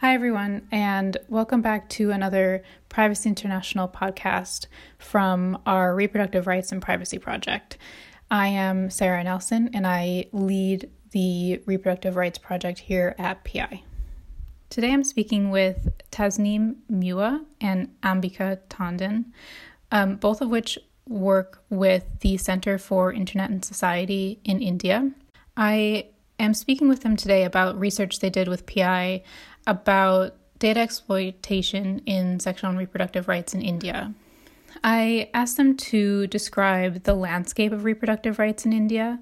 Hi, everyone, and welcome back to another Privacy International podcast from our Reproductive Rights and Privacy Project. I am Sarah Nelson, and I lead the Reproductive Rights Project here at PI. Today I'm speaking with Tasneem Mewa and Ambika Tandon, um, both of which work with the Center for Internet and Society in India. I am speaking with them today about research they did with PI about data exploitation in sexual and reproductive rights in India. I asked them to describe the landscape of reproductive rights in India,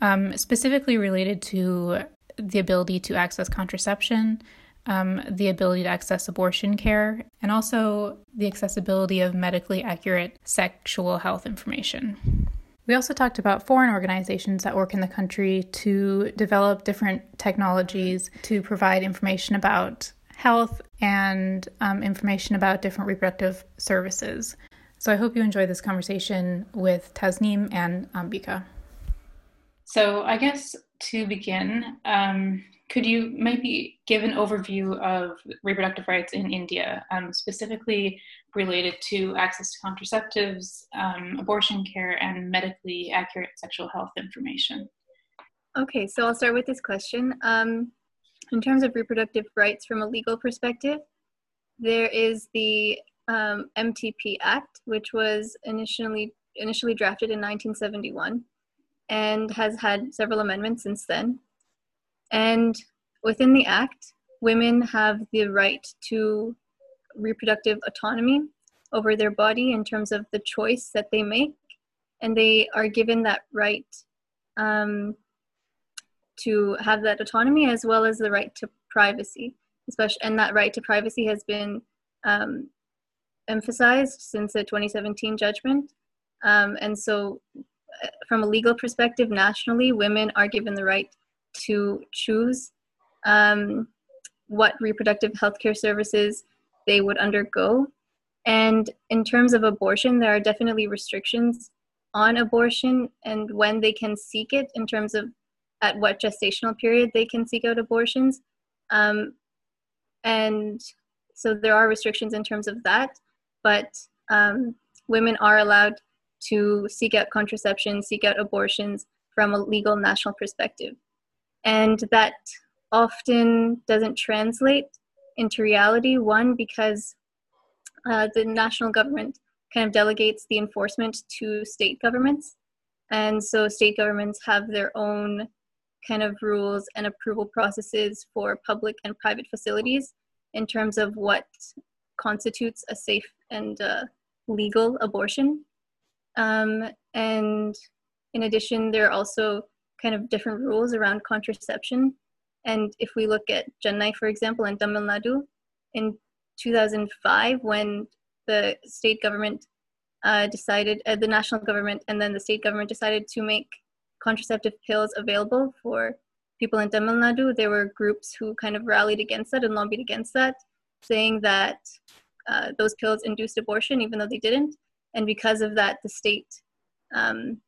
um, specifically related to the ability to access contraception, um, the ability to access abortion care, and also the accessibility of medically accurate sexual health information. We also talked about foreign organizations that work in the country to develop different technologies to provide information about health and um, information about different reproductive services. So I hope you enjoy this conversation with Tasneem and Ambika. So I guess to begin, um, could you maybe give an overview of reproductive rights in India, um, specifically related to access to contraceptives, um, abortion care, and medically accurate sexual health information? Okay, so I'll start with this question. Um, in terms of reproductive rights from a legal perspective, there is the um, MTP Act, which was initially initially drafted in 1971 and has had several amendments since then. And within the Act, women have the right to reproductive autonomy over their body in terms of the choice that they make. And they are given that right um, to have that autonomy as well as the right to privacy. Especially, and that right to privacy has been um, emphasized since the 2017 judgment. Um, and so, uh, from a legal perspective, nationally, women are given the right to choose um, what reproductive healthcare services they would undergo. And in terms of abortion, there are definitely restrictions on abortion and when they can seek it in terms of at what gestational period they can seek out abortions. Um, and so there are restrictions in terms of that, but um, women are allowed to seek out contraception, seek out abortions from a legal national perspective and that often doesn't translate into reality. One, because uh, the national government kind of delegates the enforcement to state governments. And so state governments have their own kind of rules and approval processes for public and private facilities in terms of what constitutes a safe and uh, legal abortion. Um, and in addition, there are also kind of different rules around contraception. And if we look at Chennai, for example, in Tamil Nadu, in 2005, when the state government uh, decided, uh, the national government and then the state government decided to make contraceptive pills available for people in Tamil Nadu, there were groups who kind of rallied against that and lobbied against that, saying that uh, those pills induced abortion, even though they didn't. And because of that, the state um,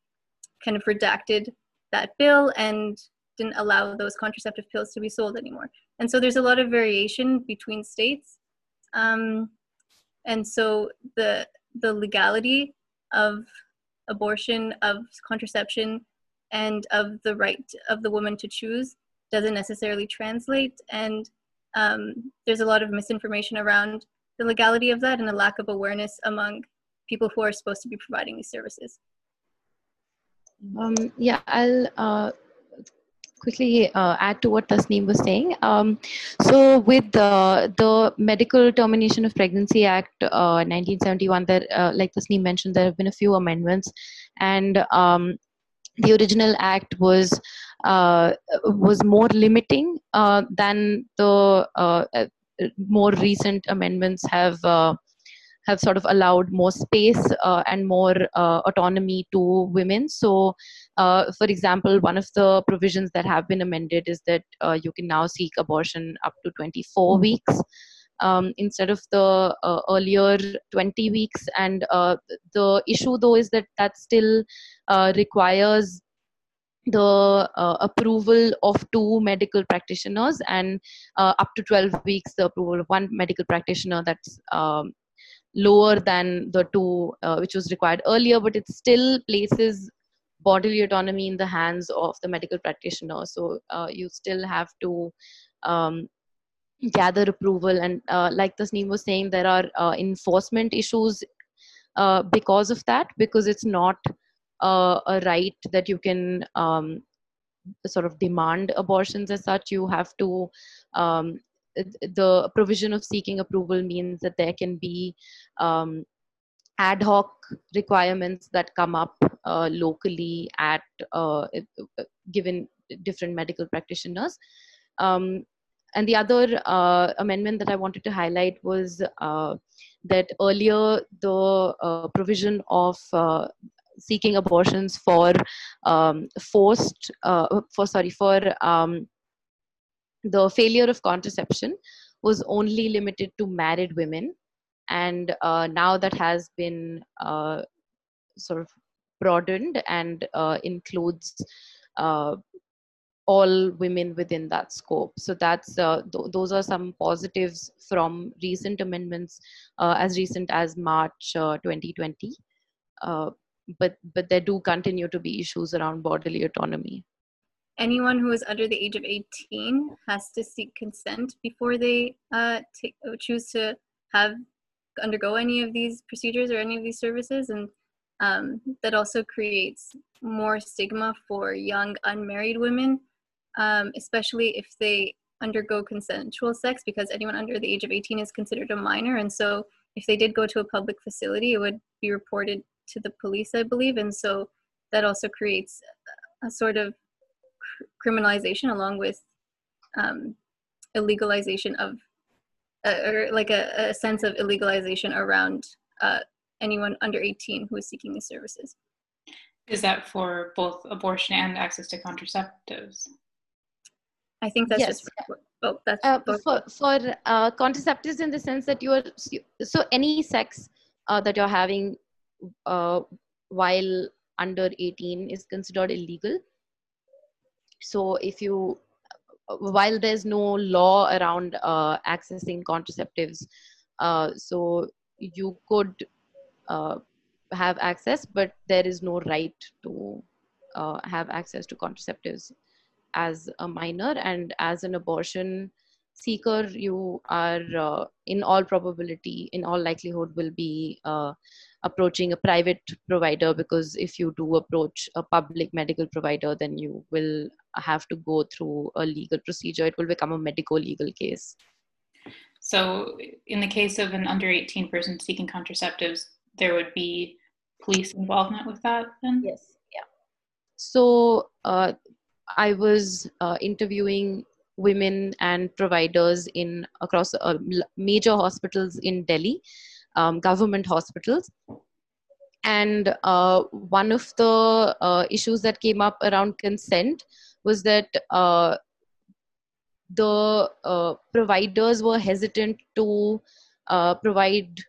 kind of redacted that bill and didn't allow those contraceptive pills to be sold anymore. And so there's a lot of variation between states. Um, and so the the legality of abortion, of contraception, and of the right of the woman to choose doesn't necessarily translate. And um, there's a lot of misinformation around the legality of that and a lack of awareness among people who are supposed to be providing these services. Um, yeah, I'll uh, quickly uh, add to what Tasneem was saying. Um, so, with the, the Medical Termination of Pregnancy Act uh, 1971, that uh, like Tasneem mentioned, there have been a few amendments, and um, the original act was uh, was more limiting uh, than the more recent amendments have have sort of allowed more space uh, and more uh, autonomy to women. So, uh, for example, one of the provisions that have been amended is that uh, you can now seek abortion up to 24 weeks. Um, instead of the uh, earlier 20 weeks, and uh, the issue though is that that still requires the uh, approval of two medical practitioners and uh, up to 12 weeks the approval of one medical practitioner that's um, lower than the two uh, which was required earlier but it still places bodily autonomy in the hands of the medical practitioner so uh, you still have to um, gather approval and uh, like Tasneem was saying there are uh, enforcement issues because of that because it's not uh, a right that you can um, sort of demand abortions as such. You have to um, the provision of seeking approval means that there can be um, ad hoc requirements that come up uh, locally at uh, given different medical practitioners. Um, and the other uh, amendment that I wanted to highlight was uh, that earlier the uh, provision of uh, seeking abortions for um, forced uh, for sorry for um, the failure of contraception was only limited to married women. And uh, now that has been uh, sort of broadened and uh, includes uh, all women within that scope. So that's uh, th- those are some positives from recent amendments as recent as march 2020 but but there do continue to be issues around bodily autonomy anyone who is under the age of 18 has to seek consent before they uh, take, choose to have undergo any of these procedures or any of these services. And um, that also creates more stigma for young unmarried women um, especially if they undergo consensual sex because anyone under the age of 18 is considered a minor. And so if they did go to a public facility it would be reported to the police, I believe, and so that also creates a sort of criminalization along with um, illegalization of, uh, or like a, a, sense of illegalization around uh, anyone under 18 who is seeking these services. Is that for both abortion and access to contraceptives? I think that's yes. just for, oh, that's uh, for, for uh, contraceptives in the sense that you are so any sex uh, that you're having uh, while under 18 is considered illegal so if you while there's no law around uh, accessing contraceptives uh, so you could uh, have access but there is no right to uh, have access to contraceptives. As a minor and as an abortion seeker you are uh, in all probability in all likelihood will be uh, approaching a private provider because if you do approach a public medical provider then you will have to go through a legal procedure. It will become a medical legal case. So in the case of an under 18 person seeking contraceptives there would be police involvement with that then? Yes yeah. So uh, i was uh, interviewing women and providers in across uh, major hospitals in delhi um, government hospitals. And uh, one of the uh, issues that came up around consent was that uh, the uh, providers were hesitant to uh, provide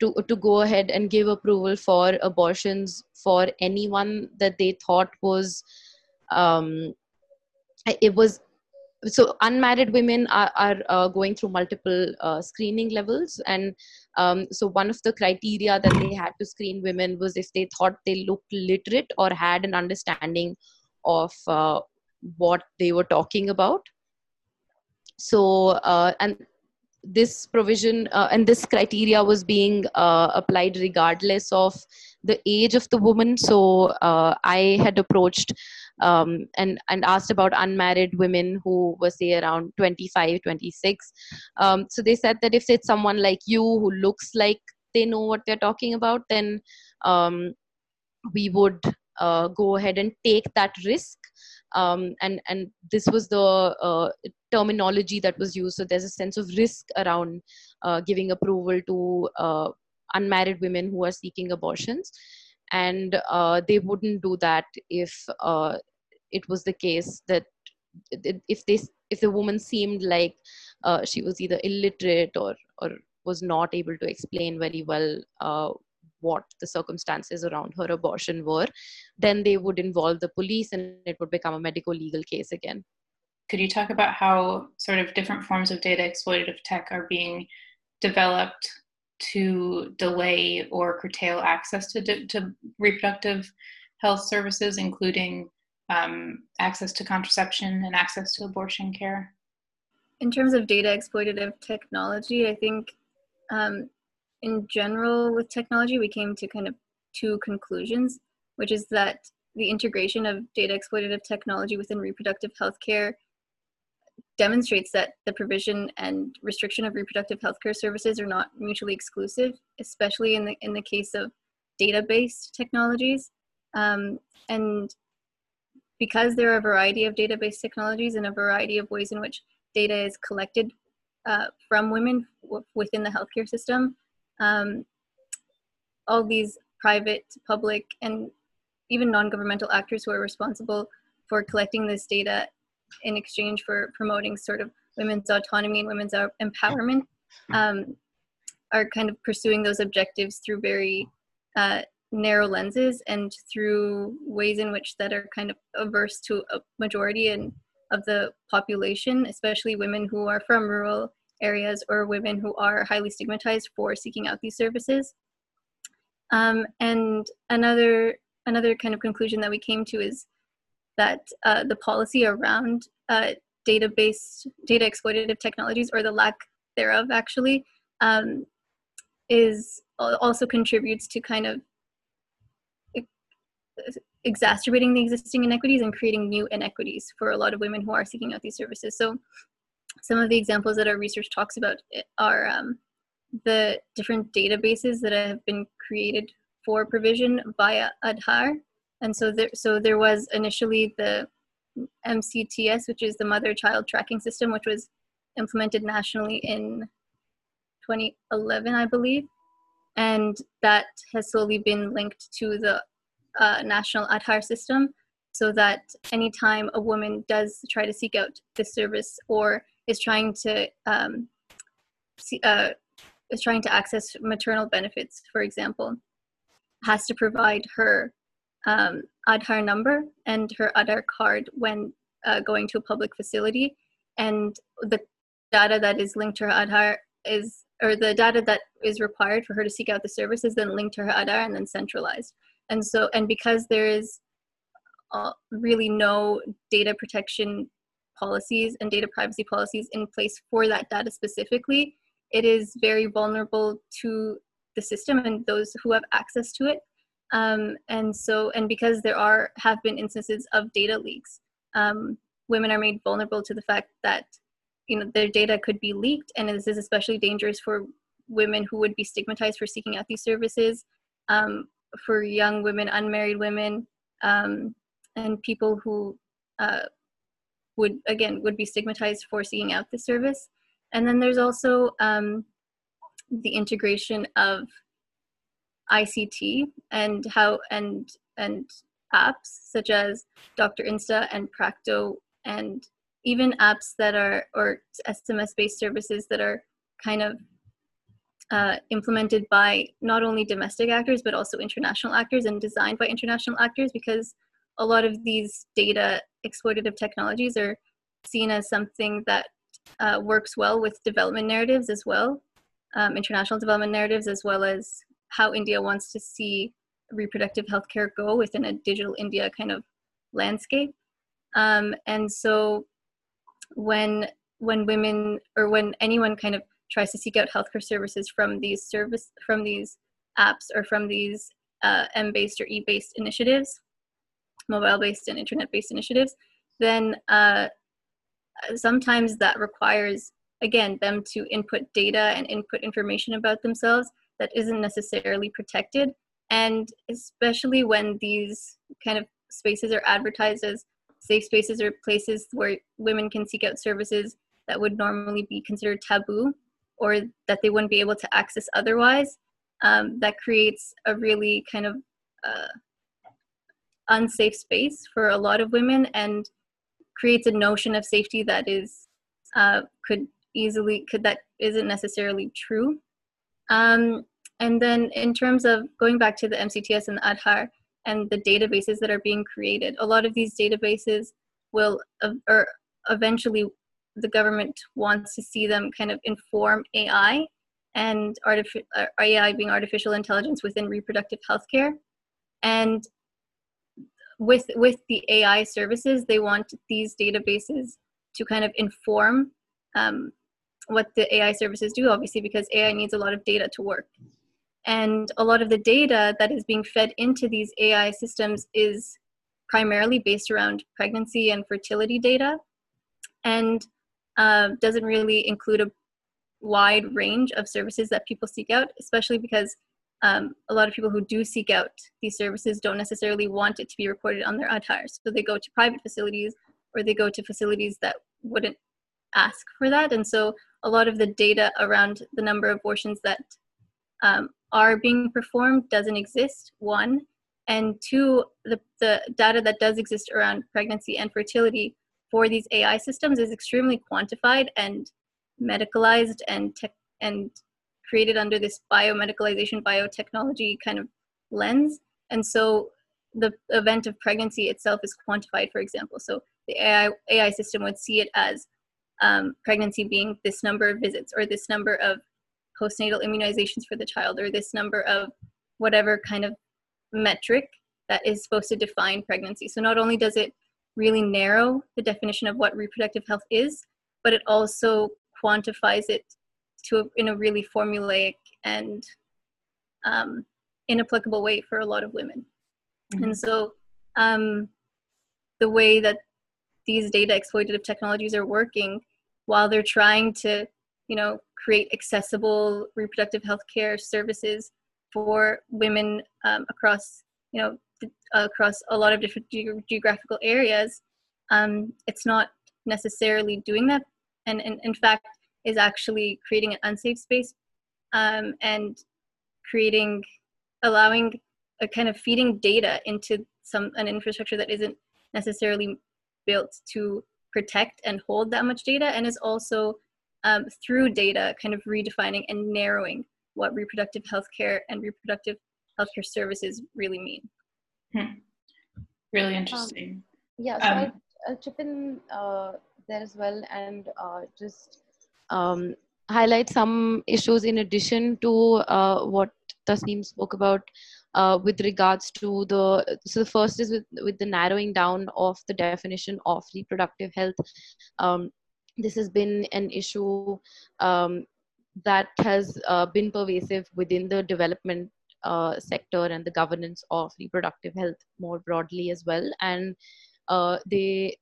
to to go ahead and give approval for abortions for anyone that they thought was um, it was so unmarried women are, are uh, going through multiple uh, screening levels and um, so one of the criteria that they had to screen women was if they thought they looked literate or had an understanding of uh, what they were talking about. So uh, and this provision uh, and this criteria was being uh, applied regardless of the age of the woman. So i had approached um, and and asked about unmarried women who were say around 25 26 um, so they said that if it's someone like you who looks like they know what they're talking about then um, we would uh, go ahead and take that risk. Um, and and this was the uh, terminology that was used. So there's a sense of risk around uh, giving approval to uh, unmarried women who are seeking abortions and uh, they wouldn't do that if uh, it was the case that if they if the woman seemed like uh, she was either illiterate or or was not able to explain very well uh, what the circumstances around her abortion were, then they would involve the police and it would become a medical legal case again. Could you talk about how sort of different forms of data exploitative tech are being developed to delay or curtail access to, to reproductive health services, including um, access to contraception and access to abortion care? In terms of data exploitative technology, I think um, in general with technology, we came to kind of two conclusions, which is that the integration of data exploitative technology within reproductive health care demonstrates that the provision and restriction of reproductive healthcare services are not mutually exclusive, especially in the in the case of database technologies. Um, and because there are a variety of database technologies and a variety of ways in which data is collected uh, from women within the healthcare system, um, all these private, public, and even non-governmental actors who are responsible for collecting this data in exchange for promoting sort of women's autonomy and women's empowerment um, are kind of pursuing those objectives through very uh, narrow lenses and through ways in which that are kind of averse to a majority and of the population, especially women who are from rural areas or women who are highly stigmatized for seeking out these services. Um, and another another kind of conclusion that we came to is that uh, the policy around uh, database data exploitative technologies or the lack thereof actually um, is also contributes to kind of exacerbating the existing inequities and creating new inequities for a lot of women who are seeking out these services. So some of the examples that our research talks about are um, the different databases that have been created for provision via Aadhaar. And so there, so there was initially the MCTS, which is the mother-child tracking system, which was implemented nationally in 2011, I believe. And that has slowly been linked to the uh, national Aadhaar system so that anytime a woman does try to seek out this service or is trying to um, see, uh, is trying to access maternal benefits, for example, has to provide her um, Aadhaar number and her Aadhaar card when uh, going to a public facility, and the data that is linked to her Aadhaar is, or the data that is required for her to seek out the service is then linked to her Aadhaar and then centralized. And so, and because there is uh, really no data protection policies and data privacy policies in place for that data specifically, it is very vulnerable to the system and those who have access to it. Um, and so, and because there are have been instances of data leaks, um, women are made vulnerable to the fact that you know their data could be leaked, and this is especially dangerous for women who would be stigmatized for seeking out these services. Um, for young women, unmarried women, um, and people who uh, would again would be stigmatized for seeking out the service. And then there's also um, the integration of ICT and how and and apps such as Dr. Insta and Practo and even apps that are or SMS based services that are kind of uh, implemented by not only domestic actors but also international actors and designed by international actors because a lot of these data exploitative technologies are seen as something that uh, works well with development narratives as well, um, international development narratives, as well as how India wants to see reproductive healthcare go within a digital India kind of landscape. Um, and so when when women or when anyone kind of tries to seek out healthcare services from these service from these apps or from these uh, M-based or E-based initiatives, mobile-based and internet-based initiatives, then uh, sometimes that requires again them to input data and input information about themselves that isn't necessarily protected. And especially when these kind of spaces are advertised as safe spaces or places where women can seek out services that would normally be considered taboo or that they wouldn't be able to access otherwise um, that creates a really kind of uh, unsafe space for a lot of women and creates a notion of safety that is uh, could easily could that isn't necessarily true um, and then in terms of going back to the MCTS and the Aadhaar and the databases that are being created, a lot of these databases will, or eventually the government wants to see them kind of inform AI and artificial uh, AI being artificial intelligence within reproductive healthcare. And with with the AI services, they want these databases to kind of inform um, what the AI services do, obviously, because AI needs a lot of data to work. And a lot of the data that is being fed into these AI systems is primarily based around pregnancy and fertility data and uh, doesn't really include a wide range of services that people seek out, especially because um, a lot of people who do seek out these services don't necessarily want it to be reported on their Aadhaars. So they go to private facilities or they go to facilities that wouldn't ask for that. And so a lot of the data around the number of abortions that um, are being performed doesn't exist, one. And two, the, the data that does exist around pregnancy and fertility for these AI systems is extremely quantified and medicalized and and created under this biomedicalization biotechnology kind of lens. And so the event of pregnancy itself is quantified, for example. So the AI, AI system would see it as um, pregnancy being this number of visits or this number of postnatal immunizations for the child or this number of whatever kind of metric that is supposed to define pregnancy. So not only does it really narrow the definition of what reproductive health is, but it also quantifies it to a, in a really formulaic and um, inapplicable way for a lot of women. Mm-hmm. And so um, the way that these data exploitative technologies are working while they're trying to, you know, create accessible reproductive health care services for women um, across, you know, across a lot of different ge- geographical areas, um, it's not necessarily doing that. And, and in fact, is actually creating an unsafe space um, and creating, allowing a kind of feeding data into some an infrastructure that isn't necessarily built to protect and hold that much data and is also um, through data kind of redefining and narrowing what reproductive health care and reproductive healthcare services really mean. Hmm. Really interesting. Um, yeah, so um, I, will chip in uh, there as well and uh, just um, highlight some issues in addition to uh, what Tasneem spoke about uh, with regards to the so the first is with with the narrowing down of the definition of reproductive health. Um, this has been an issue um, that has uh, been pervasive within the development uh, sector and the governance of reproductive health more broadly as well. And uh, they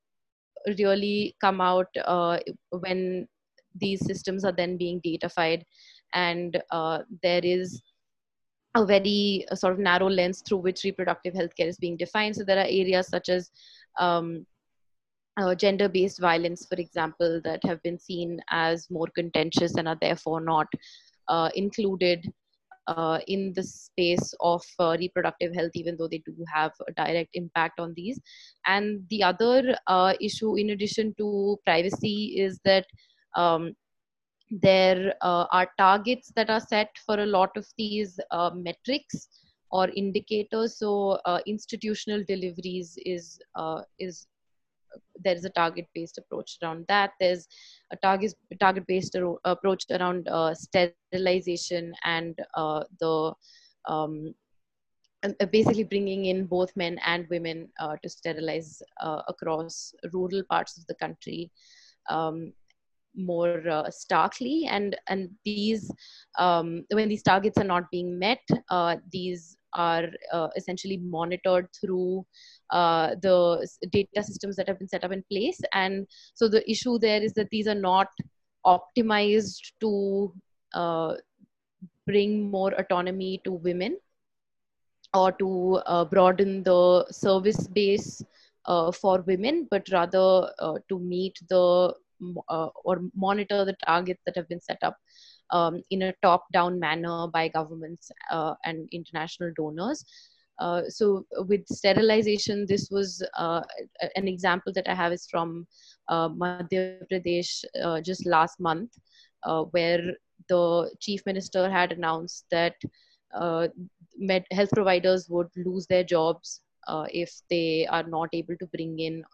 really come out uh, when these systems are then being datafied and uh, there is a very a sort of narrow lens through which reproductive healthcare is being defined so there are areas such as um, uh, gender based violence, for example, that have been seen as more contentious and are therefore not uh, included uh, in the space of uh, reproductive health, even though they do have a direct impact on these. And the other uh, issue, in addition to privacy, is that um, there uh, are targets that are set for a lot of these metrics or indicators. So institutional deliveries is is there is a target based approach around that there's a target target based approach around uh, sterilization and uh, the um, uh, basically bringing in both men and women uh, to sterilize uh, across rural parts of the country um, more uh, starkly and and these um, when these targets are not being met these are essentially monitored through uh, the data systems that have been set up in place. And so the issue there is that these are not optimized to uh, bring more autonomy to women or to uh, broaden the service base uh, for women, but rather uh, to meet the uh, or monitor the targets that have been set up um, in a top down manner by governments and international donors. Uh, so with sterilization, this was uh, an example that I have is from uh, Madhya Pradesh uh, just last month, uh, where the chief minister had announced that uh, med- health providers would lose their jobs uh, if they are not able to bring in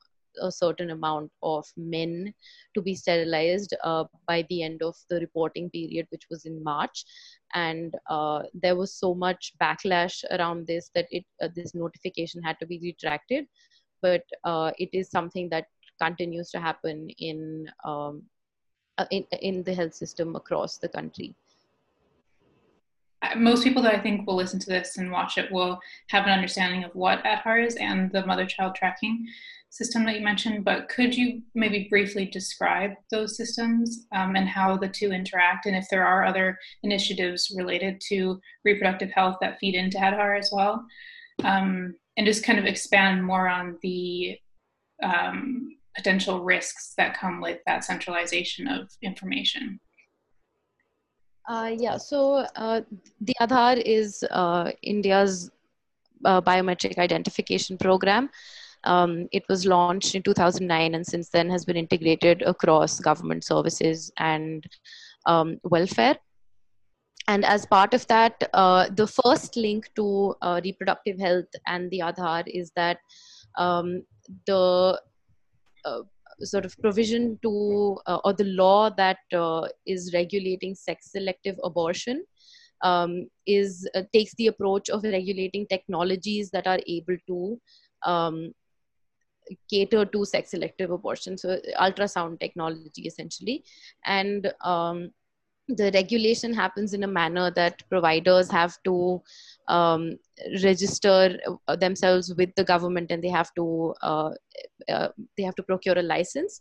a certain amount of men to be sterilized uh, by the end of the reporting period, which was in March. And uh, there was so much backlash around this that it uh, this notification had to be retracted. But uh, it is something that continues to happen in um, uh, in in the health system across the country most people that I think will listen to this and watch it will have an understanding of what Aadhaar is and the mother child tracking system that you mentioned. But could you maybe briefly describe those systems um, and how the two interact, and if there are other initiatives related to reproductive health that feed into Aadhaar as well? Um, and just kind of expand more on the um, potential risks that come with that centralization of information. Uh, yeah, so uh, the Aadhaar is uh, India's uh, biometric identification program. Um, it was launched in 2009 and since then has been integrated across government services and um, welfare. And as part of that, uh, the first link to uh, reproductive health and the Aadhaar is that um, the sort of provision to uh, or the law that uh, is regulating sex selective abortion um, is uh, takes the approach of regulating technologies that are able to um, cater to sex selective abortion. So ultrasound technology essentially. And um, the regulation happens in a manner that providers have to um, register uh, themselves with the government and they have to uh, uh, they have to procure a license.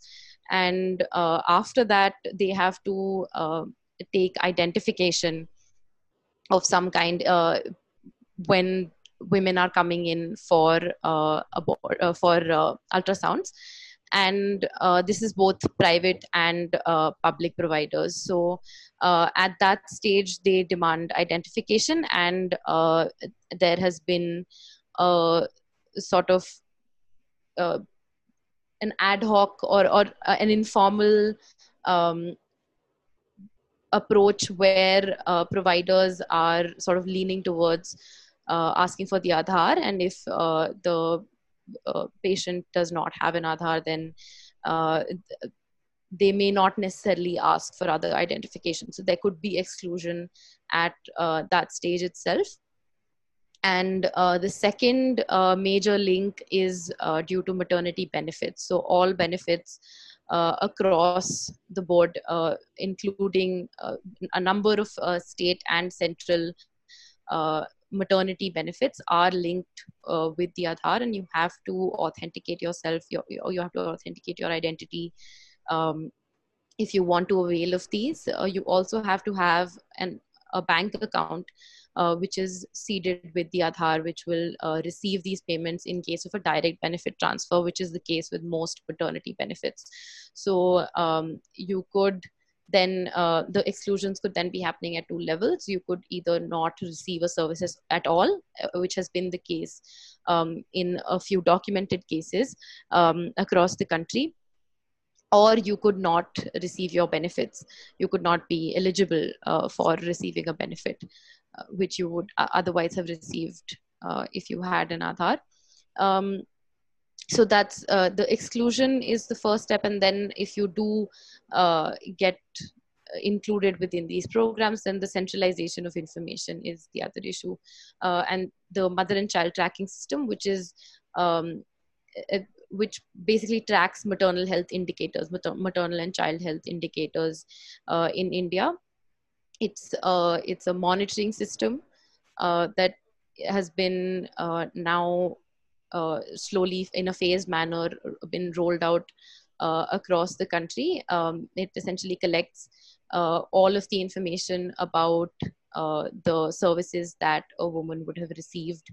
And uh, after that they have to uh, take identification of some kind uh, when women are coming in for abor- for ultrasounds. And uh, this is both private and uh, public providers. So uh, at that stage they demand identification and uh, there has been a sort of uh, an ad hoc or, or uh, an informal um, approach where providers are sort of leaning towards asking for the Aadhaar and if the uh, patient does not have an Aadhaar, then uh, they may not necessarily ask for other identification. So there could be exclusion at uh, that stage itself. And uh, the second uh, major link is uh, due to maternity benefits. So all benefits across the board, including a number of state and central maternity benefits are linked uh, with the Aadhaar, and you have to authenticate yourself. You, you have to authenticate your identity. Um, if you want to avail of these, uh, you also have to have an a bank account uh, which is seeded with the Aadhaar, which will uh, receive these payments in case of a direct benefit transfer, which is the case with most paternity benefits. So um, you could then uh, the exclusions could then be happening at two levels. You could either not receive a services at all, uh, which has been the case um, in a few documented cases um, across the country, or you could not receive your benefits. You could not be eligible uh, for receiving a benefit, uh, which you would uh, otherwise have received uh, if you had an Aadhaar. Um, so that's uh, the exclusion is the first step. And then if you do uh, get included within these programs then the centralization of information is the other issue. Uh, and the mother and child tracking system which is um, which basically tracks maternal health indicators maternal and child health indicators uh, in india. It's uh, it's a monitoring system uh, that has been now uh, slowly in a phased manner been rolled out uh, across the country. Um, it essentially collects uh, all of the information about uh, the services that a woman would have received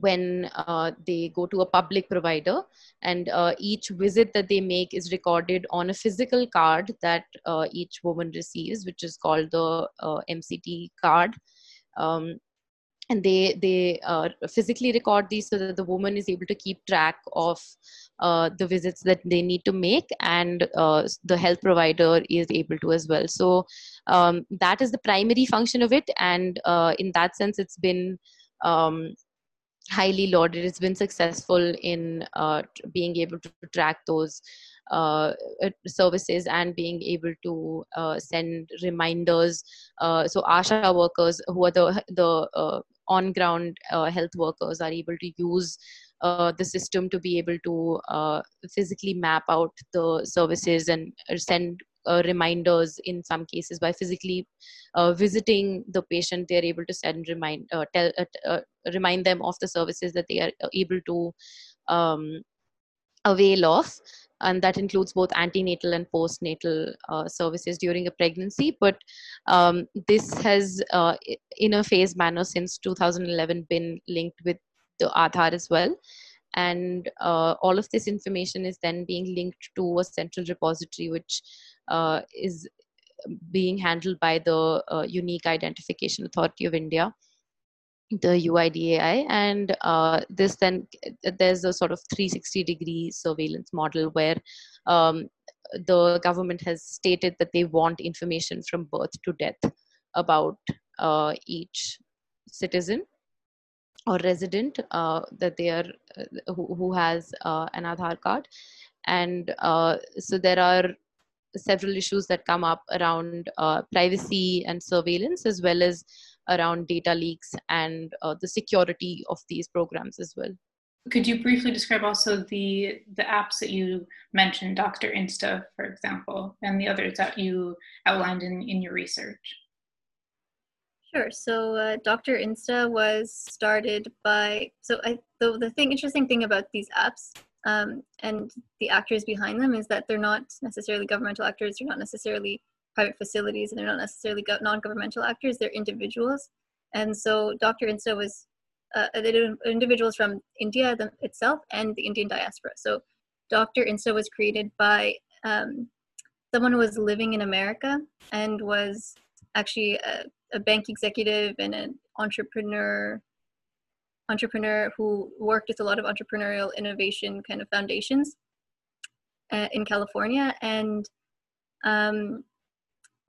when uh, they go to a public provider and uh, each visit that they make is recorded on a physical card that each woman receives which is called the mct card um, and they they uh, physically record these so that the woman is able to keep track of uh, the visits that they need to make and uh, the health provider is able to as well. So um, that is the primary function of it and uh, in that sense it's been um, highly lauded. It's been successful in uh, being able to track those services and being able to uh, send reminders. Uh, so ASHA workers, who are the the uh, on ground uh, health workers, are able to use the system to be able to physically map out the services and send uh, reminders in some cases by physically uh, visiting the patient they're able to send remind uh, tell remind them of the services that they are able to um, avail of and that includes both antenatal and postnatal uh, services during a pregnancy. But um, this has, uh, in a phased manner, since 2011, been linked with the Aadhaar as well. And uh, all of this information is then being linked to a central repository, which uh, is being handled by the uh, Unique Identification Authority of India the UIDAI, and uh, this then there's a sort of 360 degree surveillance model where um, the government has stated that they want information from birth to death about uh, each citizen or resident uh, that they are uh, who, who has uh, an Aadhaar card, and uh, so there are several issues that come up around privacy and surveillance as well as around data leaks and uh, the security of these programs as well. Could you briefly describe also the the apps that you mentioned, Dr. Insta, for example, and the others that you outlined in, in your research? Sure. So uh, Dr. Insta was started by so I the the thing interesting thing about these apps um, and the actors behind them is that they're not necessarily governmental actors. They're not necessarily private facilities and they're not necessarily non-governmental actors they're individuals. And so dr insta was uh, individuals from india itself and the indian diaspora. So dr insta was created by um, someone who was living in america and was actually a, a bank executive and an entrepreneur entrepreneur who worked with a lot of entrepreneurial innovation kind of foundations uh, in california. And um,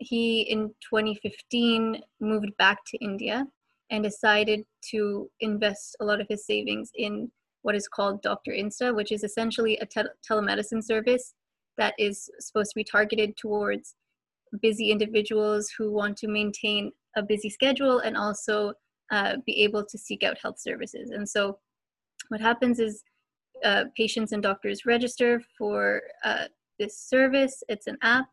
he in 2015 moved back to India and decided to invest a lot of his savings in what is called Dr. Insta, which is essentially a te- telemedicine service that is supposed to be targeted towards busy individuals who want to maintain a busy schedule and also uh, be able to seek out health services. And so, what happens is uh, patients and doctors register for uh, this service. It's an app,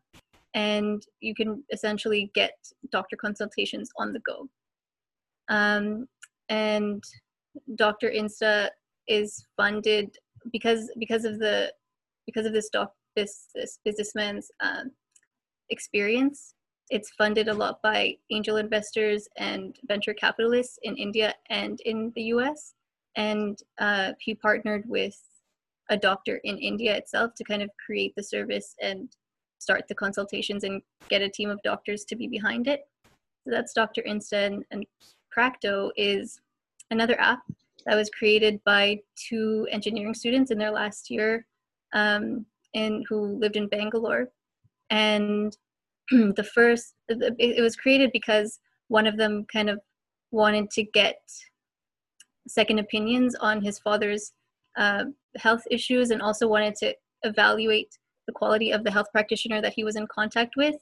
and you can essentially get doctor consultations on the go. Um, and Dr. Insta is funded because because of the because of this doc this this businessman's um, experience. It's funded a lot by angel investors and venture capitalists in India and in the U.S. And uh, he partnered with a doctor in India itself to kind of create the service and start the consultations and get a team of doctors to be behind it. So that's Dr. Insta and, and Practo is another app that was created by two engineering students in their last year um, and who lived in Bangalore. And the first, it was created because one of them kind of wanted to get second opinions on his father's uh, health issues and also wanted to evaluate the quality of the health practitioner that he was in contact with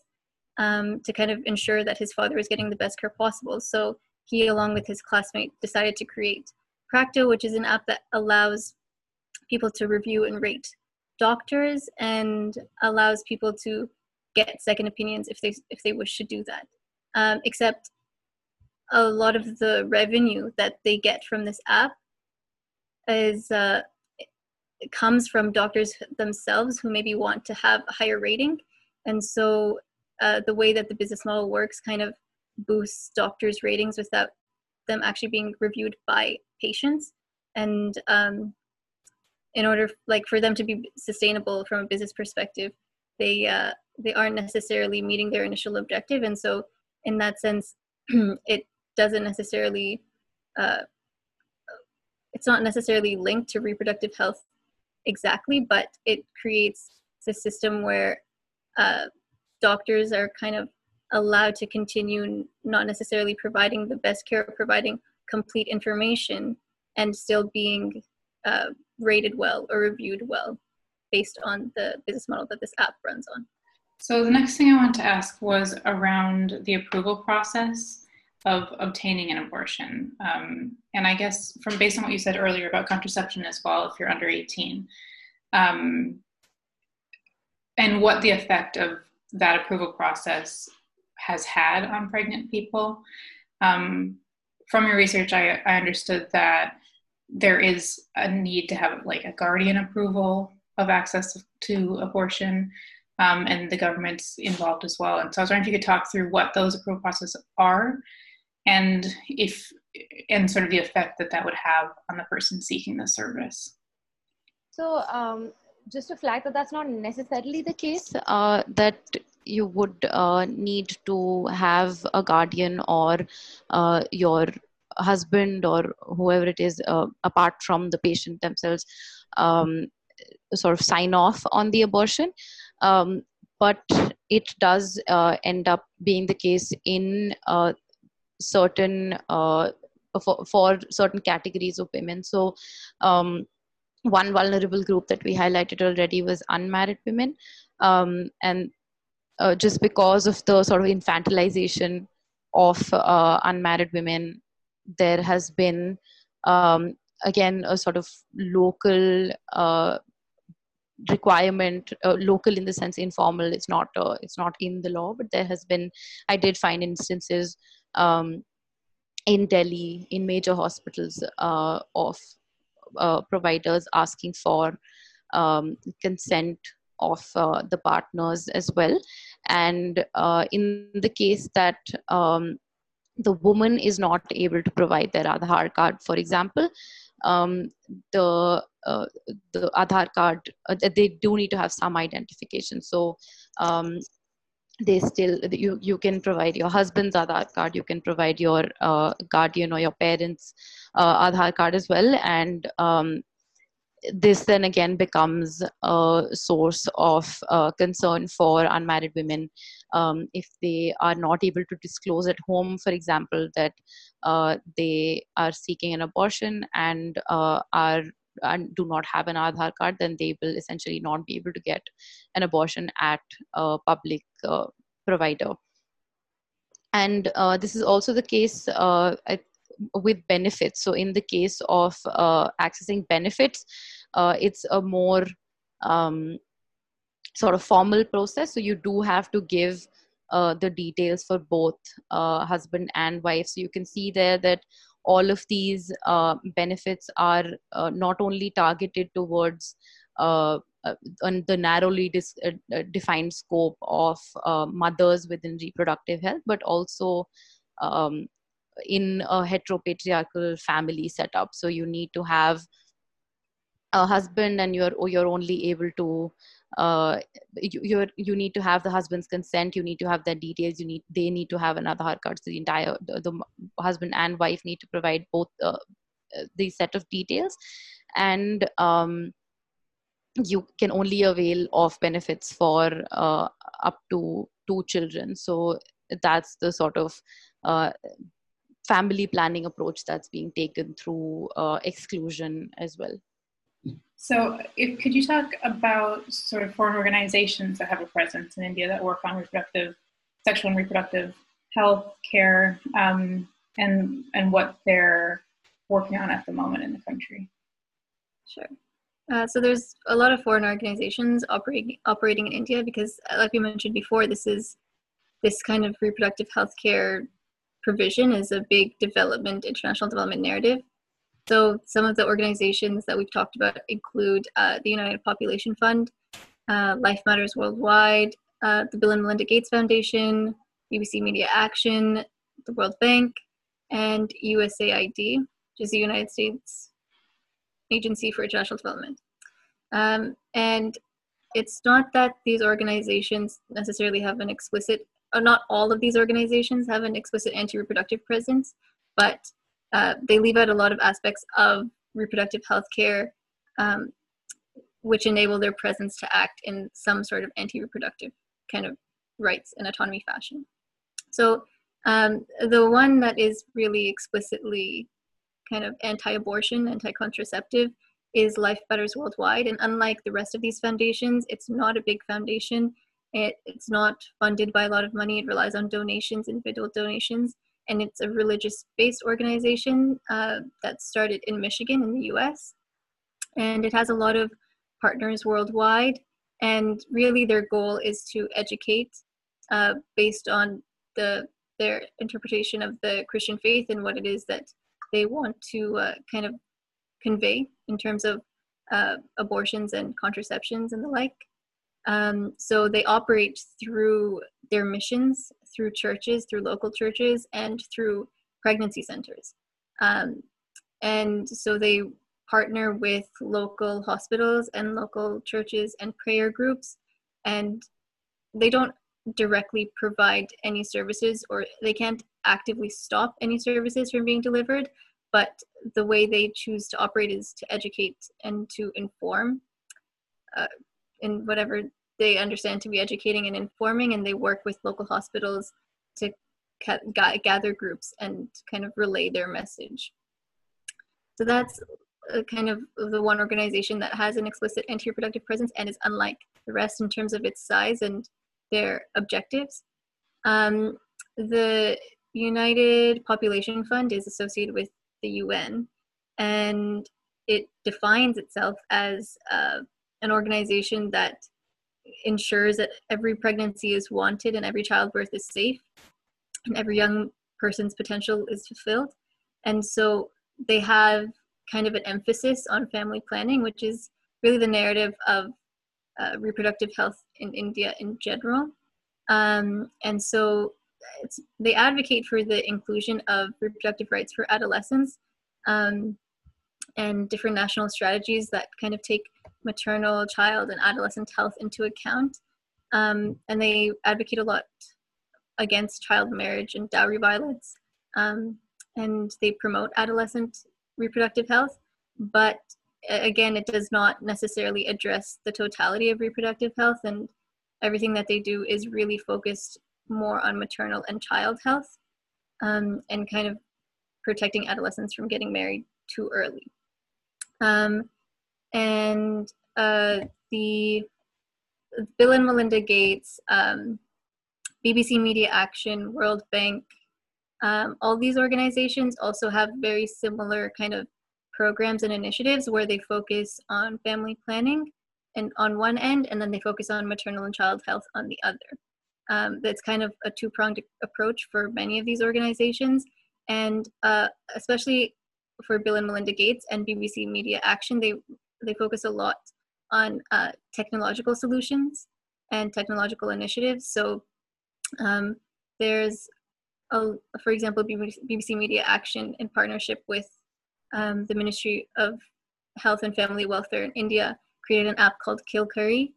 um, to kind of ensure that his father was getting the best care possible. So he, along with his classmate, decided to create Practo, which is an app that allows people to review and rate doctors and allows people to get second opinions if they if they wish to do that. Um, except a lot of the revenue that they get from this app is uh, comes from doctors themselves who maybe want to have a higher rating. And so uh, the way that the business model works kind of boosts doctors' ratings without them actually being reviewed by patients. And um, in order, like for them to be sustainable from a business perspective, they uh, they aren't necessarily meeting their initial objective. And so, in that sense, it doesn't necessarily uh, it's not necessarily linked to reproductive health exactly, but it creates a system where uh, doctors are kind of allowed to continue not necessarily providing the best care, providing complete information, and still being uh, rated well or reviewed well based on the business model that this app runs on. So the next thing I want to ask was around the approval process of obtaining an abortion. Um, and I guess from based on what you said earlier about contraception as well, if you're under 18, um, and what the effect of that approval process has had on pregnant people. Um, from your research, I, I understood that there is a need to have like a guardian approval of access to abortion, um, and the government's involved as well. And so I was wondering if you could talk through what those approval processes are, and if and sort of the effect that that would have on the person seeking the service. So um, just to flag that that's not necessarily the case. Uh, that you would uh, need to have a guardian or uh, your husband or whoever it is uh, apart from the patient themselves um, sort of sign off on the abortion um, but it does uh, end up being the case in uh, certain uh, for, for, certain categories of women. So um, one vulnerable group that we highlighted already was unmarried women. Um, and uh, just because of the sort of infantilization of uh, unmarried women, there has been um, again a sort of local uh, requirement uh, local in the sense informal. It's not uh, it's not in the law but there has been i did find instances um, in delhi in major hospitals uh, of providers asking for um, consent of uh, the partners as well. And uh, in the case that um, the woman is not able to provide their Aadhaar card, for example, um, the uh, the Aadhaar card uh, they do need to have some identification. So um, they still you you can provide your husband's Aadhaar card, you can provide your uh, guardian or your parents' uh, Aadhaar card as well, and um, this then again becomes a source of uh, concern for unmarried women um, if they are not able to disclose at home, for example, that uh, they are seeking an abortion and uh, are and do not have an Aadhaar card, then they will essentially not be able to get an abortion at a public uh, provider. And uh, this is also the case uh, with benefits. So, in the case of uh, accessing benefits, uh, it's a more um, sort of formal process. So, you do have to give uh, the details for both uh, husband and wife. So, you can see there that all of these uh, benefits are uh, not only targeted towards on the narrowly dis- defined scope of mothers within reproductive health, but also um, in a heteropatriarchal family setup. So you need to have a husband, and you're you're only able to uh, you you're, you need to have the husband's consent. You need to have the details. You need they need to have an Aadhaar card. So the entire the, the husband and wife need to provide both uh, the set of details, and um, you can only avail of benefits for uh, up to two children. So that's the sort of uh, family planning approach that's being taken through uh, exclusion as well. So, if, could you talk about sort of foreign organizations that have a presence in India that work on reproductive, sexual and reproductive health care, um, and and what they're working on at the moment in the country? Sure. Uh, so there's a lot of foreign organizations operating operating in India because, like we mentioned before, this is this kind of reproductive health care provision is a big development, international development narrative. So some of the organizations that we've talked about include uh, the United Population Fund, uh, Life Matters Worldwide, uh, the Bill and Melinda Gates Foundation, BBC Media Action, the World Bank, and USAID, which is the United States Agency for International Development. Um, and it's not that these organizations necessarily have an explicit uh, not all of these organizations have an explicit anti-reproductive presence, but uh, they leave out a lot of aspects of reproductive health care, um, which enable their presence to act in some sort of anti-reproductive kind of rights and autonomy fashion. So um, the one that is really explicitly kind of anti-abortion, anti-contraceptive is Life Matters Worldwide. And unlike the rest of these foundations, it's not a big foundation. It, it's not funded by a lot of money. It relies on donations, individual donations. And it's a religious based organization uh, that started in Michigan in the US. And it has a lot of partners worldwide. And really, their goal is to educate uh, based on the their interpretation of the Christian faith and what it is that they want to uh, kind of convey in terms of uh, abortions and contraceptions and the like. Um, so they operate through their missions, through churches, through local churches, and through pregnancy centers. Um, and so they partner with local hospitals and local churches and prayer groups. And they don't directly provide any services or they can't actively stop any services from being delivered but the way they choose to operate is to educate and to inform uh, in whatever they understand to be educating and informing and they work with local hospitals to ca- gather groups and kind of relay their message. So that's uh, kind of the one organization that has an explicit anti-reproductive presence and is unlike the rest in terms of its size and their objectives. Um, the united population fund is associated with the UN, and it defines itself as uh, an organization that ensures that every pregnancy is wanted and every childbirth is safe and every young person's potential is fulfilled. And so they have kind of an emphasis on family planning, which is really the narrative of uh, reproductive health in India in general. Um, and so they advocate for the inclusion of reproductive rights for adolescents um, and different national strategies that kind of take maternal, child, and adolescent health into account. Um, and they advocate a lot against child marriage and dowry violence. Um, and they promote adolescent reproductive health. But again, it does not necessarily address the totality of reproductive health. And everything that they do is really focused more on maternal and child health um, and kind of protecting adolescents from getting married too early. Um, and uh, the Bill and Melinda Gates, um, BBC Media Action, World Bank, um, all these organizations also have very similar kind of programs and initiatives where they focus on family planning and on one end, and then they focus on maternal and child health on the other. Um, that's kind of a two-pronged approach for many of these organizations, and uh, especially for Bill and Melinda Gates and BBC Media Action, they they focus a lot on uh, technological solutions and technological initiatives. So um, there's, a, for example, BBC Media Action in partnership with um, the Ministry of Health and Family Welfare in India created an app called Kilkari,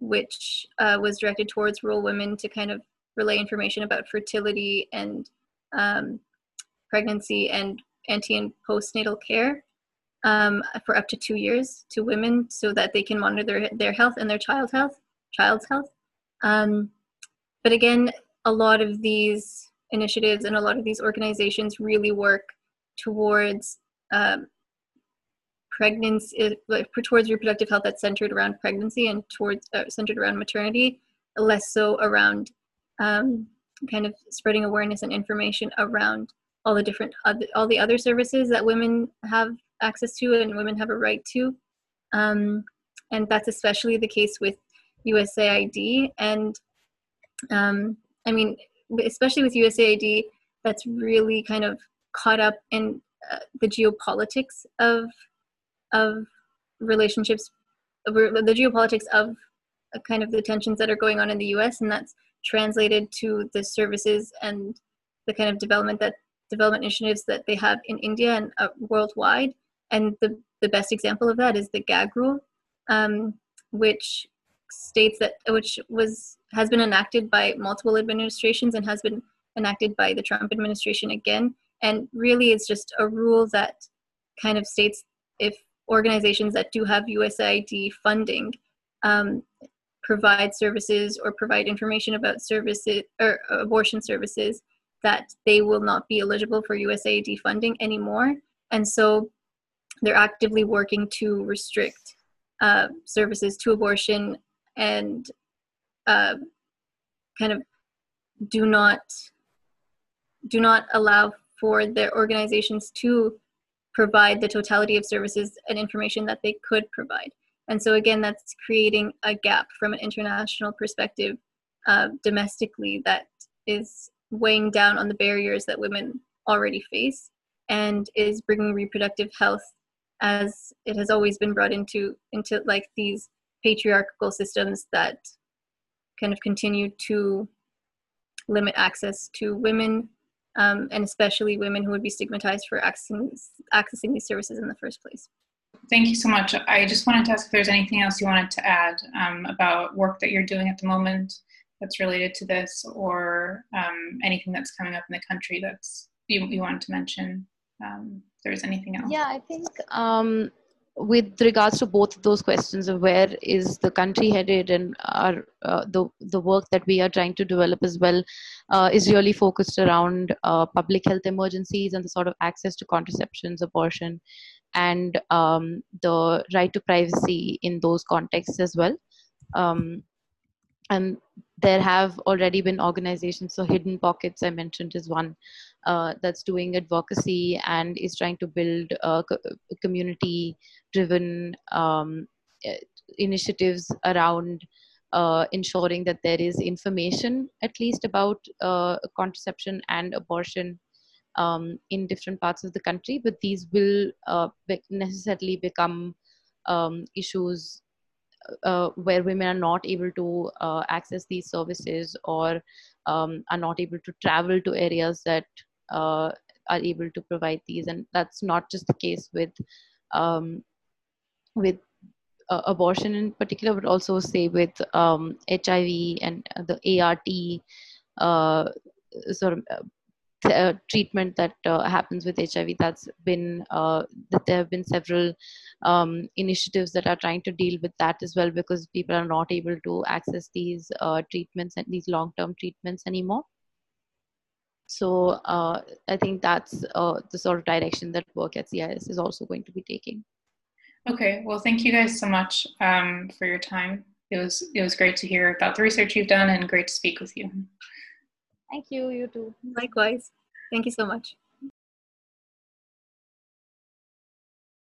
which uh, was directed towards rural women to kind of relay information about fertility and um, pregnancy and anti and postnatal care um, for up to two years to women so that they can monitor their, their health and their child health, child's health. Um, but again, a lot of these initiatives and a lot of these organizations really work towards um, pregnancy, towards reproductive health that's centered around pregnancy and towards uh, centered around maternity, less so around um, kind of spreading awareness and information around all the different all the other services that women have access to and women have a right to. Um, and that's especially the case with usaid and um, i mean especially with usaid that's really kind of caught up in uh, the geopolitics of of relationships the geopolitics of uh, kind of the tensions that are going on in the us and that's translated to the services and the kind of development that development initiatives that they have in India and uh, worldwide. And the, the best example of that is the gag rule, um, which states that which was has been enacted by multiple administrations and has been enacted by the Trump administration again. And really, it's just a rule that kind of states if organizations that do have USAID funding um, provide services or provide information about services or abortion services, that they will not be eligible for USAID funding anymore. And so they're actively working to restrict uh, services to abortion and uh, kind of do not do not allow for their organizations to provide the totality of services and information that they could provide. And so again, that's creating a gap from an international perspective uh, domestically that is weighing down on the barriers that women already face and is bringing reproductive health as it has always been brought into into like these patriarchal systems that kind of continue to limit access to women um, and especially women who would be stigmatized for accessing, accessing these services in the first place. Thank you so much. I just wanted to ask if there's anything else you wanted to add um, about work that you're doing at the moment that's related to this or um, anything that's coming up in the country that's you, you wanted to mention. Um, if there's anything else. Yeah, I think um, with regards to both of those questions of where is the country headed and our uh, the the work that we are trying to develop as well uh, is really focused around uh, public health emergencies and the sort of access to contraceptions abortion and um, the right to privacy in those contexts as well um, and there have already been organizations so hidden pockets i mentioned is one uh, that's doing advocacy and is trying to build uh, community driven um, eh, initiatives around uh, ensuring that there is information at least about uh, contraception and abortion um, in different parts of the country. But these will uh, necessarily become um, issues uh, where women are not able to uh, access these services or um, are not able to travel to areas that uh, are able to provide these. And that's not just the case with um, with uh, abortion in particular but also say with um, hiv and the art uh, sort of uh, treatment that uh, happens with HIV. That's been uh, that there have been several um, initiatives that are trying to deal with that as well because people are not able to access these uh, treatments and these long-term treatments anymore. So uh, I think that's the sort of direction that work at CIS is also going to be taking. Okay, well, thank you guys so much um, for your time. It was it was great to hear about the research you've done and great to speak with you. Thank you. You too. Likewise. Thank you so much.